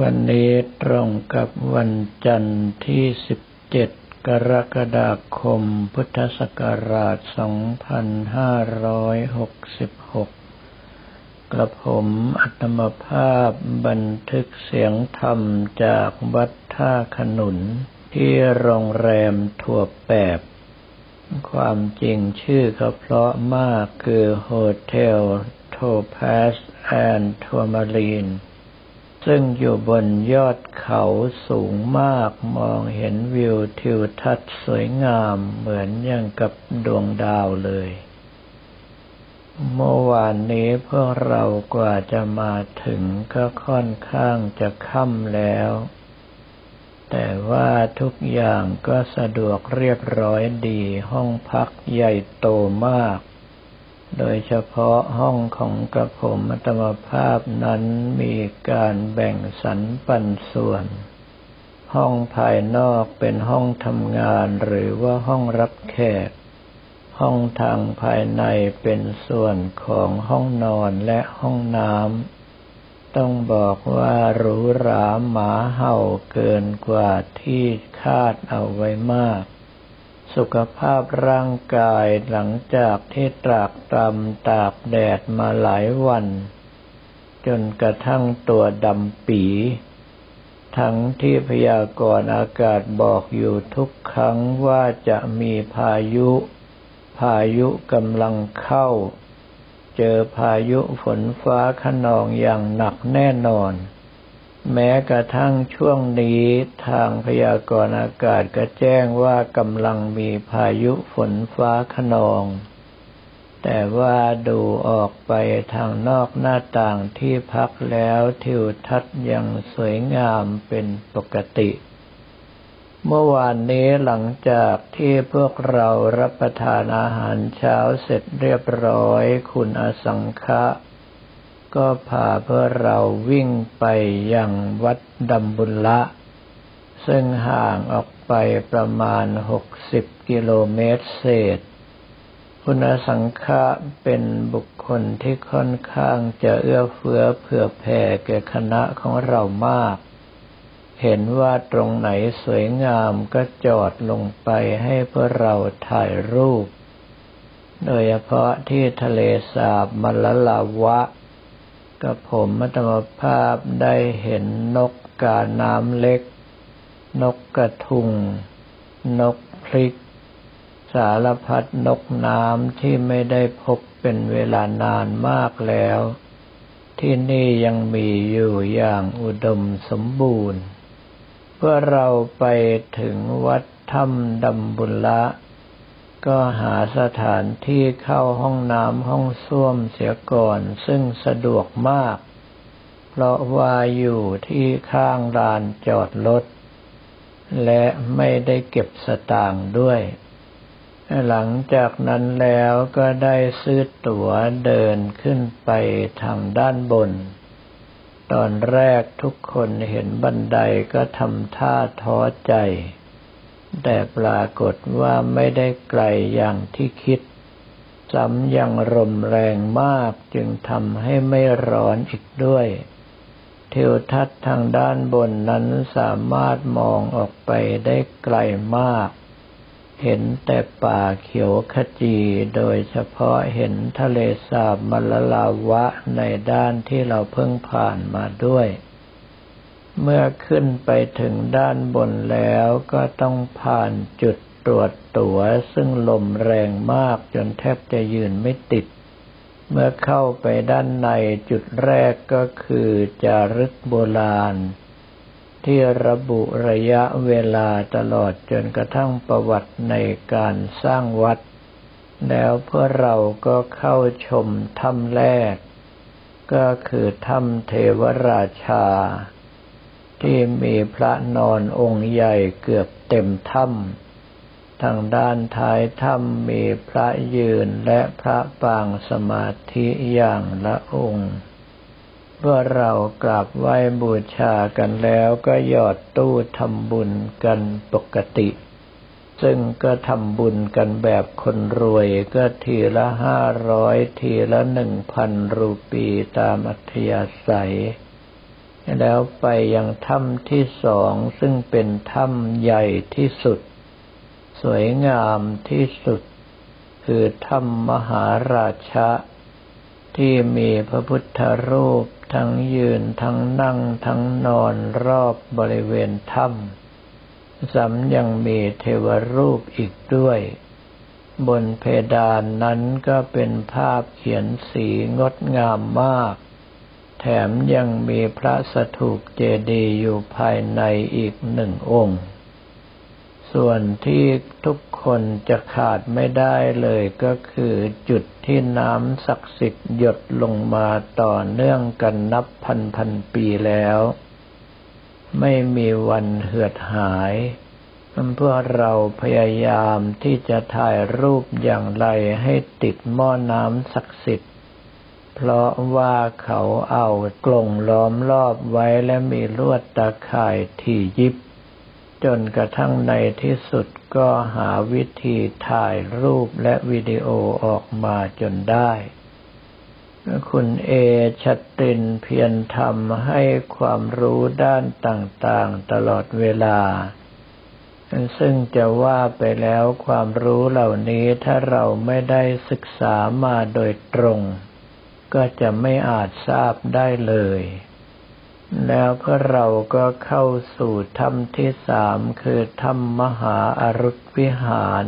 วันนี้ตรงกับวันจันทร์ที่ 17 กรกฎาคม พุทธศักราช 2566 กระผมอัตมภาพบันทึกเสียงธรรมจากวัดท่าขนุน ที่โรงแรมถั่วแปบ ความจริงชื่อเขาเพราะมากคือโฮเทลโทพาสแอนด์ทัวมารีน ซึ่งอยู่บนยอดเขาสูงมากมองเห็นวิวทิวทัศน์สวยงามเหมือนอย่างกับดวงดาวเลย เมื่อวานนี้พวกเรากว่าจะมาถึงก็ค่อนข้างจะค่ำแล้ว แต่ว่าทุกอย่างก็สะดวกเรียบร้อยดีห้องพักใหญ่โตมาก โดยเฉพาะห้องของกระผมอัตมภาพนั้นมีการแบ่งสรรปันส่วน ห้องภายนอกเป็นห้องทำงานหรือว่าห้องรับแขก ห้องทางภายในเป็นส่วนของห้องนอนและห้องน้ำต้องบอกว่าหรูหราหมาเห่าเกินกว่าที่คาดเอาไว้มาก สุขภาพร่างกายหลังจากที่ตรากตรำตากแดดมาหลายวัน จนกระทั่งตัวดำปี ทั้งที่พยากรณ์อากาศบอกอยู่ทุกครั้งว่าจะมีพายุ พายุกำลังเข้า เจอพายุฝนฟ้าขนองอย่างหนักแน่นอน แม้กระทั่งช่วงนี้ทางพยากรณ์อากาศก็แจ้งว่ากำลังมีพายุฝนฟ้าขนอง แต่ว่าดูออกไปทางนอกหน้าต่างที่พักแล้วทิวทัศน์ยังสวยงามเป็นปกติ เมื่อวานนี้หลังจากที่พวกเรารับประทานอาหารเช้าเสร็จเรียบร้อยคุณอสังคะ ก็พาเพื่อเราวิ่งไปยังวัดดำบุญละ ซึ่งห่างออกไปประมาณ60กิโลเมตรเศษ คุณสังฆะเป็นบุคคลที่ค่อนข้างจะเอื้อเฟื้อเผื่อแผ่แก่คณะของเรามาก เห็นว่าตรงไหนสวยงามก็จอดลงไปให้เพื่อเราถ่ายรูป โดยเฉพาะที่ทะเลสาบมลลาวะ กับผมมัตมภาพได้เห็นนกกาน้ำเล็ก นกกระทุง นกพริก สารพัดนกน้ำที่ไม่ได้พบเป็นเวลานานมากแล้ว ที่นี่ยังมีอยู่อย่างอุดมสมบูรณ์ เพื่อเราไปถึงวัดถ้ำดำบุญละ ก็หาสถานที่เข้าห้องน้ำห้องส้วมเสียก่อน ซึ่งสะดวกมาก เพราะว่าอยู่ที่ข้างลานจอดรถและไม่ได้เก็บสตางค์ด้วย หลังจากนั้นแล้วก็ได้ซื้อตั๋วเดินขึ้นไปทางด้านบน ตอนแรกทุกคนเห็นบันไดก็ทำท่าท้อใจ แต่ปรากฏว่าไม่ได้ไกลอย่างที่คิดซ้ำยังลมแรงมากจึงทำให้ไม่ร้อนอีกด้วยทิวทัศน์ทางด้านบนนั้นสามารถมองออกไปได้ไกลมาก เห็นแต่ป่าเขียวขจีโดยเฉพาะเห็นทะเลสาบมลลาวะในด้านที่เราเพิ่งผ่านมาด้วย เมื่อขึ้นไปถึงด้านบนแล้วก็ต้องผ่านจุดตรวจตัวซึ่งลมแรงมากจนแทบจะยืนไม่ติด เมื่อเข้าไปด้านในจุดแรกก็คือจารึกโบราณ ที่ระบุระยะเวลาตลอดจนกระทั่งประวัติในการสร้างวัด แล้วเพื่อเราก็เข้าชมถ้ำแรก ก็คือถ้ำเทวราชา ที่มีพระนอนองค์ใหญ่เกือบเต็มถ้ำทางด้านท้ายถ้ำมีพระยืนและพระปางสมาธิอย่างละองค์เมื่อเรากราบไหว้บูชากันแล้วก็หยอดตู้ทำบุญกันปกติ ซึ่งก็ทำบุญกันแบบคนรวยก็ทีละห้าร้อยทีละหนึ่งพันรูปีตามอัธยาศัย แล้วไปยังถ้ำที่สองซึ่งเป็นถ้ำใหญ่ที่สุด สวยงามที่สุด คือถ้ำมหาราชะ ที่มีพระพุทธรูปทั้งยืนทั้งนั่งทั้งนอนรอบบริเวณถ้ำซ้ำยังมีเทวรูปอีกด้วย บนเพดานนั้นก็เป็นภาพเขียนสีงดงามมาก แถมยังมีพระสถูปเจดีย์อยู่ภายในอีกหนึ่งองค์ ส่วนที่ทุกคนจะขาดไม่ได้เลยก็คือจุดที่น้ำศักดิ์สิทธิ์หยดลงมาต่อเนื่องกันนับพันพันปีแล้ว ไม่มีวันเหือดหายเพื่อเราพยายามที่จะถ่ายรูปอย่างไรให้ติดหม้อน้ำศักดิ์สิทธิ์ เพราะว่าเขาเอากลงล้อมรอบไว้และมีลวดตาข่ายที่ยิบ จนกระทั่งในที่สุดก็หาวิธีถ่ายรูปและวิดีโอออกมาจนได้ คุณเอชัตินเพียรทำให้ความรู้ด้านต่างๆตลอดเวลาซึ่งจะว่าไปแล้วความรู้เหล่านี้ถ้าเราไม่ได้ศึกษามาโดยตรง ก็จะไม่อาจทราบได้เลย แล้วก็เราก็เข้าสู่ถ้ำที่สามคือถ้ำมหาอารุษวิหาร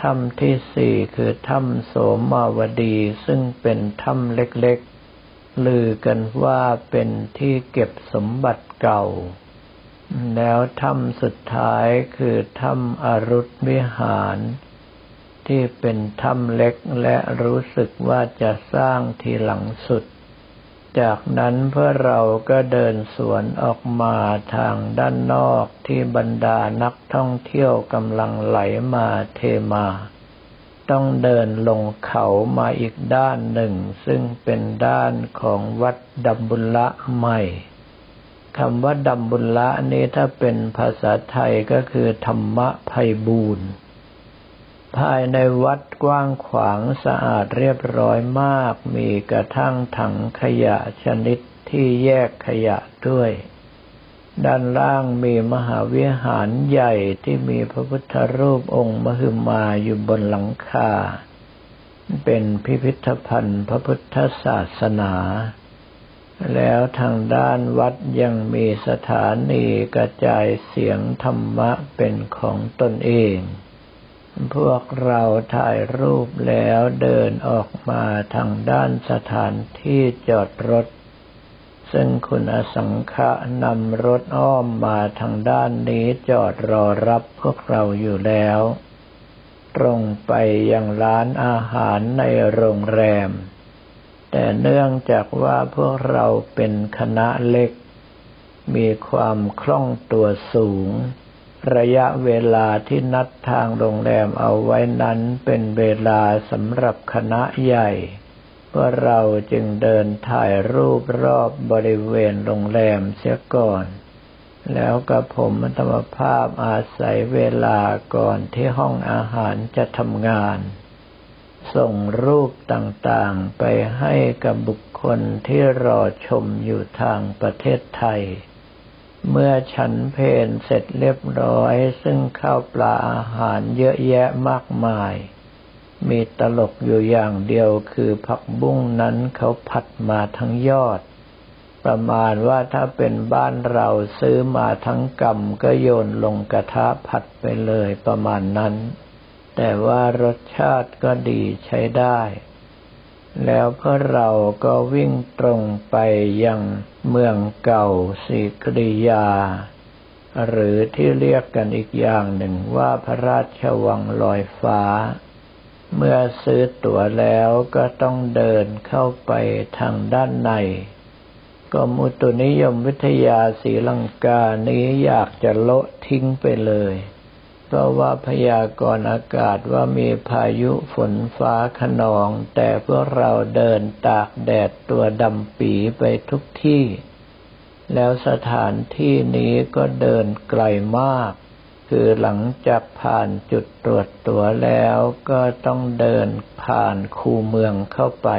ถ้ำที่สี่คือถ้ำโสมาวดีซึ่งเป็นถ้ำเล็กๆ ลือกันว่าเป็นที่เก็บสมบัติเก่า แล้วถ้ำสุดท้ายคือถ้ำอรุษวิหาร ที่เป็นถ้ำเล็กและรู้สึกว่าจะสร้างทีหลังสุด จากนั้นเพื่อเราก็เดินสวนออกมาทางด้านนอกที่บรรดานักท่องเที่ยวกำลังไหลมาเทมา ต้องเดินลงเขามาอีกด้านหนึ่ง ซึ่งเป็นด้านของวัดดัมบุละใหม่คำว่าดัมบุละนี้ถ้าเป็นภาษาไทยก็คือธรรมะภัยบูรณ์ ภายในวัดกว้างขวางสะอาดเรียบร้อยมาก มีกระทั่งถังขยะชนิดที่แยกขยะด้วย ด้านล่างมีมหาวิหารใหญ่ที่มีพระพุทธรูปองค์มหึมาอยู่บนหลังคา เป็นพิพิธภัณฑ์พระพุทธศาสนา แล้วทางด้านวัดยังมีสถานีกระจายเสียงธรรมะเป็นของตนเอง พวกเราถ่ายรูปแล้วเดินออกมาทางด้านสถานที่จอดรถ ซึ่งคุณอสังขะนำรถอ้อมมาทางด้านนี้จอดรอรับพวกเราอยู่แล้ว ตรงไปยังร้านอาหารในโรงแรม แต่เนื่องจากว่าพวกเราเป็นคณะเล็ก มีความคล่องตัวสูง ระยะเวลาที่นัดทางโรงแรมเอาไว้นั้นเป็นเวลาสำหรับคณะใหญ่เพื่อเราจึงเดินถ่ายรูปรอบบริเวณโรงแรมเสียก่อน แล้วกับผมธรรมภาพอาศัยเวลาก่อนที่ห้องอาหารจะทำงาน ส่งรูปต่างๆไปให้กับบุคคลที่รอชมอยู่ทางประเทศไทย เมื่อฉันเพนเสร็จเรียบร้อย ซึ่งข้าวปลาอาหารเยอะแยะมากมาย มีตลกอยู่อย่างเดียวคือผักบุ้งนั้นเขาผัดมาทั้งยอด ประมาณว่าถ้าเป็นบ้านเราซื้อมาทั้งกำก็โยนลงกระทะผัดไปเลยประมาณนั้น แต่ว่ารสชาติก็ดีใช้ได้ แล้วพวกเราก็วิ่งตรงไปยังเมืองเก่าสิกริยา หรือที่เรียกกันอีกอย่างหนึ่งว่าพระราชวังลอยฟ้า เมื่อซื้อตั๋วแล้วก็ต้องเดินเข้าไปทางด้านในกรมอุตุนิยมวิทยาศรีลังกานี้อยากจะโละทิ้งไปเลย เพราว่าพยากรณ์อากาศว่ามีพายุฝนฟ้าขนอง แต่พวกเราเดินตากแดดตัวดำปีไปทุกที่ แล้วสถานที่นี้ก็เดินไกลมาก คือหลังจากผ่านจุดตรวจตัวแล้วก็ต้องเดินผ่านคูเมืองเข้าไป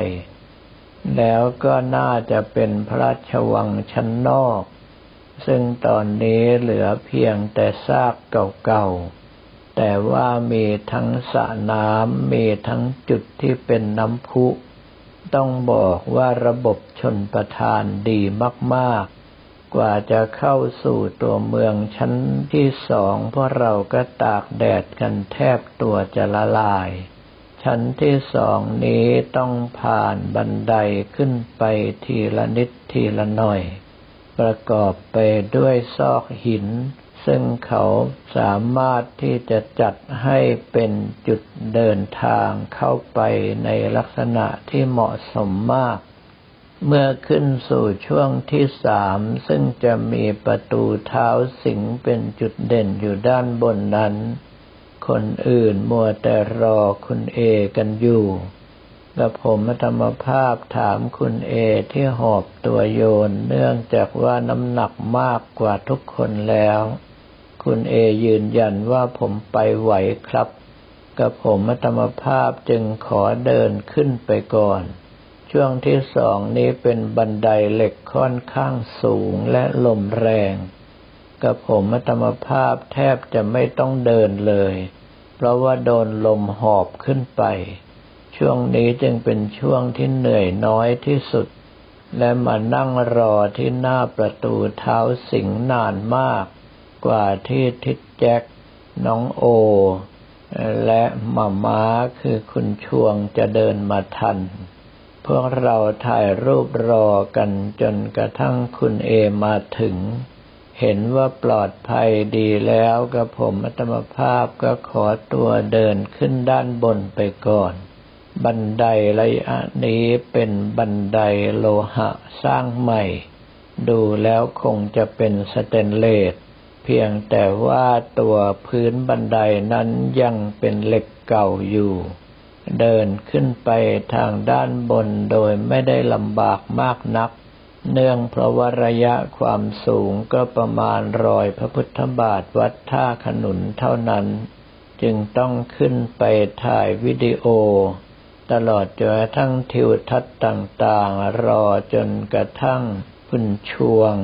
แล้วก็น่าจะเป็นพระราชวังชั้นนอกซึ่งตอนนี้เหลือเพียงแต่ซากเก่าๆ แต่ว่ามีทั้งสระน้ำมีทั้งจุดที่เป็นน้ำพุ ต้องบอกว่าระบบชนประทานดีมาก ๆ กว่าจะเข้าสู่ตัวเมืองชั้นที่สองพวกเราก็ตากแดดกันแทบตัวจะละลาย ชั้นที่สองนี้ต้องผ่านบันไดขึ้นไปทีละนิดทีละหน่อย ประกอบไปด้วยซอกหิน ซึ่งเขาสามารถที่จะจัดให้เป็นจุดเดินทางเข้าไปในลักษณะที่เหมาะสมมาก เมื่อขึ้นสู่ช่วงที่สามซึ่งจะมีประตูเท้าสิงเป็นจุดเด่นอยู่ด้านบนนั้น คนอื่นมัวแต่รอคุณเอกันอยู่และผมธรรมภาพถามคุณเอที่หอบตัวโยน เนื่องจากว่าน้ำหนักมากกว่าทุกคนแล้ว คุณเอยืนยันว่าผมไปไหวครับ กับผมธรรมภาพจึงขอเดินขึ้นไปก่อน ช่วงที่สองนี้เป็นบันไดเหล็กค่อนข้างสูงและลมแรง กับผมธรรมภาพแทบจะไม่ต้องเดินเลย เพราะว่าโดนลมหอบขึ้นไป ช่วงนี้จึงเป็นช่วงที่เหนื่อยน้อยที่สุด และมานั่งรอที่หน้าประตูเท้าสิงนานมาก กว่าที่ทิดแจ็คน้องโอ และมาม้าคือคุณชวงจะเดินมาทัน พวกเราถ่ายรูปรอกันจนกระทั่งคุณเอมาถึง เห็นว่าปลอดภัยดีแล้วกับผมอัตมภาพก็ขอตัวเดินขึ้นด้านบนไปก่อน บันไดระยะนี้เป็นบันไดโลหะสร้างใหม่ ดูแล้วคงจะเป็นสเตนเลส เพียงแต่ว่าตัวพื้นบันไดนั้นยังเป็นเหล็กเก่าอยู่ เดินขึ้นไปทางด้านบนโดยไม่ได้ลำบากมากนัก เนื่องเพราะว่าระยะความสูงก็ประมาณรอยพระพุทธบาทวัดท่าขนุนเท่านั้น จึงต้องขึ้นไปถ่ายวิดีโอ ตลอดจนกระทั่งทิวทัศน์ต่างๆ รอจนกระทั่งคุณชวง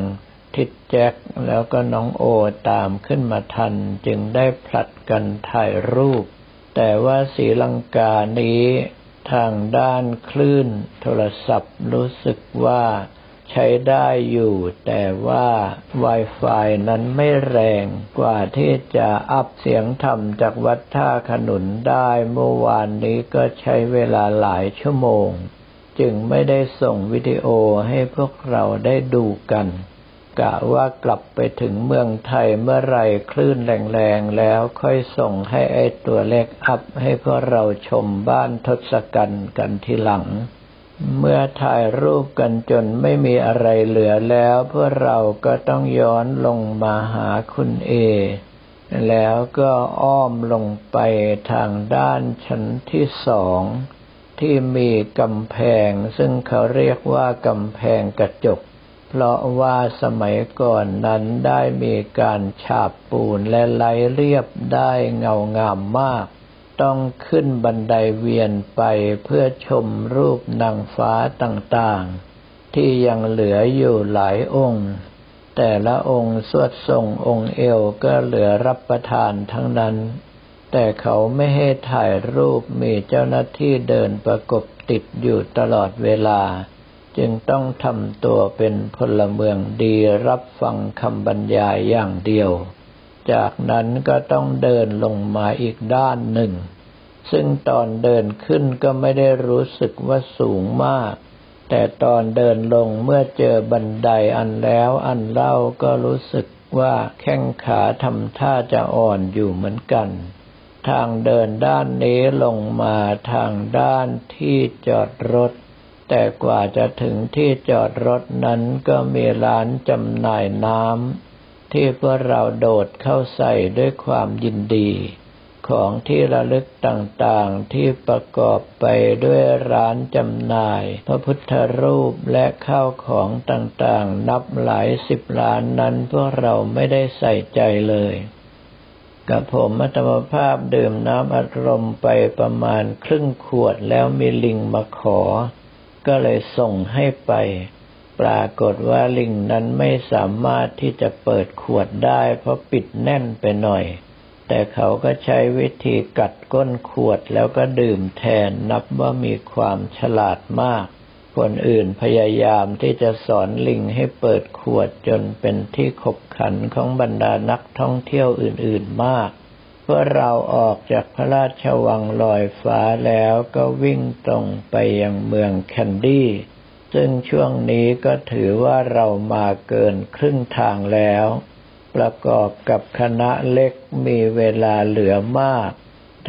ทิดแจ็คแล้วก็น้องโอตามขึ้นมาทันจึงได้ผลัดกันถ่ายรูป แต่ว่าสีลังกานี้ทางด้านคลื่นโทรศัพท์รู้สึกว่าใช้ได้อยู่ แต่ว่า Wi-Fi นั้นไม่แรงกว่าที่จะอัพเสียงธรรมจากวัดท่าขนุนได้เมื่อวานนี้ก็ใช้เวลาหลายชั่วโมง จึงไม่ได้ส่งวิดีโอให้พวกเราได้ดูกัน กะว่ากลับไปถึงเมืองไทยเมื่อไรคลื่นแรงๆแล้วค่อยส่งให้ไอตัวเล็กอัพให้พวกเราชมบ้านทศกัณฐ์กันทีหลัง เมื่อถ่ายรูปกันจนไม่มีอะไรเหลือแล้วพวกเราก็ต้องย้อนลงมาหาคุณเอ แล้วก็อ้อมลงไปทางด้านชั้นที่สองที่มีกำแพงซึ่งเขาเรียกว่ากำแพงกระจก เพราะว่าสมัยก่อนนั้นได้มีการฉาบปูนและไหลเรียบได้เงางามมาก ต้องขึ้นบันไดเวียนไปเพื่อชมรูปนางฟ้าต่างๆ ที่ยังเหลืออยู่หลายองค์ แต่ละองค์สวดทรงองค์เอวก็เหลือรับประทานทั้งนั้น แต่เขาไม่ให้ถ่ายรูปมีเจ้าหน้าที่เดินประกบติดอยู่ตลอดเวลา จึงต้องทำตัวเป็นพลเมืองดีรับฟังคำบรรยายอย่างเดียว จากนั้นก็ต้องเดินลงมาอีกด้านหนึ่ง ซึ่งตอนเดินขึ้นก็ไม่ได้รู้สึกว่าสูงมาก แต่ตอนเดินลงเมื่อเจอบันไดอันแล้วอันเล่าก็รู้สึกว่าแข้งขาทำท่าจะอ่อนอยู่เหมือนกัน ทางเดินด้านนี้ลงมาทางด้านที่จอดรถ แต่กว่าจะถึงที่จอดรถนั้นก็มีร้านจำหน่ายน้ำที่พวกเราโดดเข้าใส่ด้วยความยินดี ของที่ระลึกต่างๆที่ประกอบไปด้วยร้านจำหน่าย พระพุทธรูปและข้าวของต่างๆ นับหลายสิบล้านนั้นพวกเราไม่ได้ใส่ใจเลยกับผมมัตมภาพดื่มน้ำอัดลมไปประมาณครึ่งขวดแล้วมีลิงมาขอ ก็เลยส่งให้ไป ปรากฏว่าลิงนั้นไม่สามารถที่จะเปิดขวดได้ เพราะปิดแน่นไปหน่อย แต่เขาก็ใช้วิธีกัดก้นขวดแล้วก็ดื่มแทนนับว่ามีความฉลาดมาก คนอื่นพยายามที่จะสอนลิงให้เปิดขวดจนเป็นที่ขบขันของบรรดานักท่องเที่ยวอื่นๆมาก มื่อเราออกจากพระราชวังลอยฟ้าแล้วก็วิ่งตรงไปยังเมืองแคนดี้ ซึ่งช่วงนี้ก็ถือว่าเรามาเกินครึ่งทางแล้ว ประกอบกับคณะเล็กมีเวลาเหลือมาก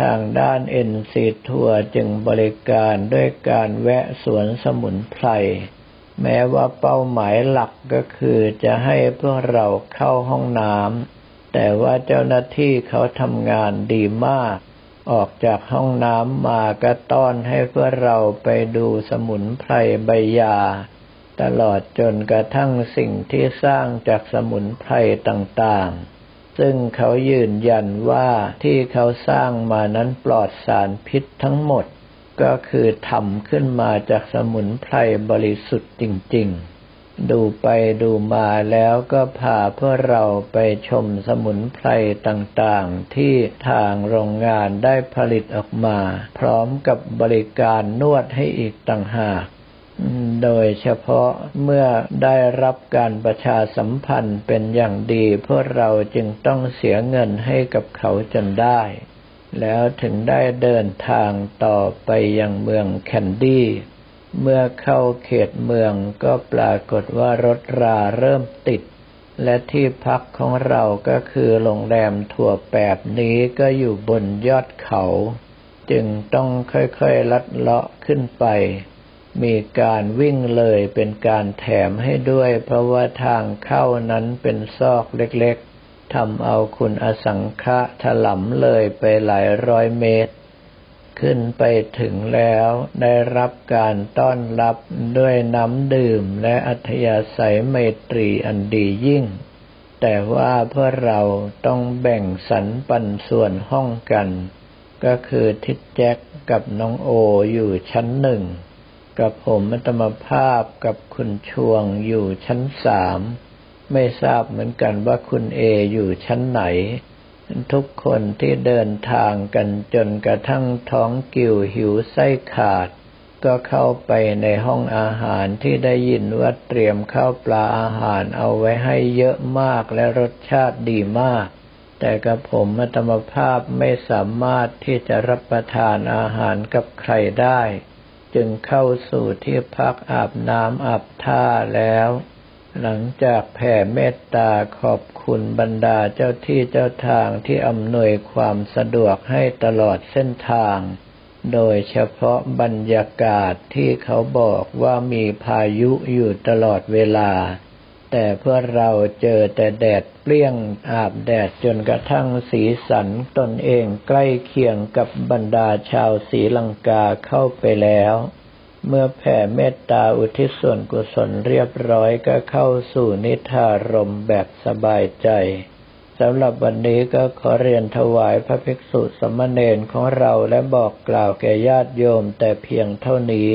ทางด้านเอ็นซีทัวร์จึงบริการด้วยการแวะสวนสมุนไพรแม้ว่าเป้าหมายหลักก็คือจะให้พวกเราเข้าห้องน้ำ แต่ว่าเจ้าหน้าที่เขาทำงานดีมาก ออกจากห้องน้ำมาก็ต้อนให้เพื่อเราไปดูสมุนไพรใบยา ตลอดจนกระทั่งสิ่งที่สร้างจากสมุนไพรต่างๆ ซึ่งเขายืนยันว่าที่เขาสร้างมานั้นปลอดสารพิษทั้งหมด ก็คือทำขึ้นมาจากสมุนไพรบริสุทธิ์จริง ๆ ดูไปดูมาแล้วก็พาเพื่อเราไปชมสมุนไพรต่างๆ ที่ทางโรงงานได้ผลิตออกมา พร้อมกับบริการนวดให้อีกต่างหากโดยเฉพาะเมื่อได้รับการประชาสัมพันธ์เป็นอย่างดีพวกเราจึงต้องเสียเงินให้กับเขาจนได้ แล้วถึงได้เดินทางต่อไปยังเมืองแคนดี้ เมื่อเข้าเขตเมืองก็ปรากฏว่ารถราเริ่มติด และที่พักของเราก็คือโรงแรมถั่วแปบนี้ก็อยู่บนยอดเขา จึงต้องค่อยๆลัดเลาะขึ้นไป มีการวิ่งเลยเป็นการแถมให้ด้วย เพราะว่าทางเข้านั้นเป็นซอกเล็กๆทำเอาคุณอสังขะถลำเลยไปหลายร้อยเมตร ขึ้นไปถึงแล้วได้รับการต้อนรับด้วยน้ำดื่มและอัธยาศัยไมตรีอันดียิ่ง แต่ว่าเพื่อเราต้องแบ่งสรรปันส่วนห้องกัน ก็คือทิดแจ็คกับน้องโออยู่ชั้นหนึ่ง กับผมมัตมภาพกับคุณชวงอยู่ชั้นสาม ไม่ทราบเหมือนกันว่าคุณเออยู่ชั้นไหน ทุกคนที่เดินทางกันจนกระทั่งท้องกิ่วหิวไส้ขาด ก็เข้าไปในห้องอาหารที่ได้ยินว่าเตรียมข้าวปลาอาหารเอาไว้ให้เยอะมากและรสชาติดีมาก แต่กับผมมัตมภาพไม่สามารถที่จะรับประทานอาหารกับใครได้ จึงเข้าสู่ที่พักอาบน้ำอาบท่าแล้ว หลังจากแผ่เมตตาขอบคุณบรรดาเจ้าที่เจ้าทางที่อำนวยความสะดวกให้ตลอดเส้นทาง โดยเฉพาะบรรยากาศที่เขาบอกว่ามีพายุอยู่ตลอดเวลา แต่เพื่อเราเจอแต่แดดเปรี้ยงอาบแดดจนกระทั่งสีสันตนเองใกล้เคียงกับบรรดาชาวศรีลังกาเข้าไปแล้ว เมื่อแผ่เมตตาอุทิศส่วนกุศลเรียบร้อยก็เข้าสู่นิทารมแบบสบายใจสำหรับวันนี้ก็ขอเรียนถวายพระภิกษุสมณเณรของเราและบอกกล่าวแก่ญาติโยมแต่เพียงเท่านี้